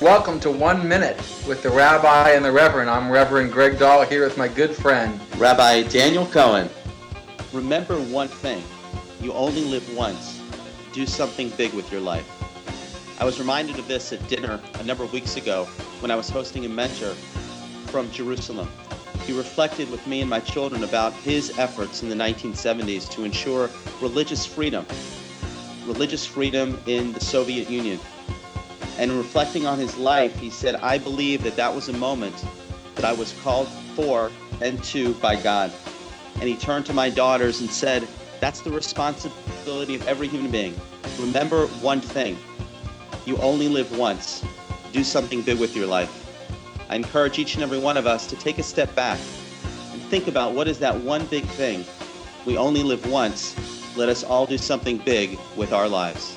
Welcome to One Minute with the Rabbi and the Reverend. I'm Reverend Greg Dahl here with my good friend, Rabbi Daniel Cohen. Remember one thing you only live once. Do something big with your life. I was reminded of this at dinner a number of weeks ago when I was hosting a mentor from Jerusalem. He reflected with me and my children about his efforts in the 1970s to ensure religious freedom, religious freedom in the Soviet Union. And reflecting on his life, he said, I believe that that was a moment that I was called for and to by God. And he turned to my daughters and said, That's the responsibility of every human being. Remember one thing you only live once. Do something big with your life. I encourage each and every one of us to take a step back and think about what is that one big thing. We only live once. Let us all do something big with our lives.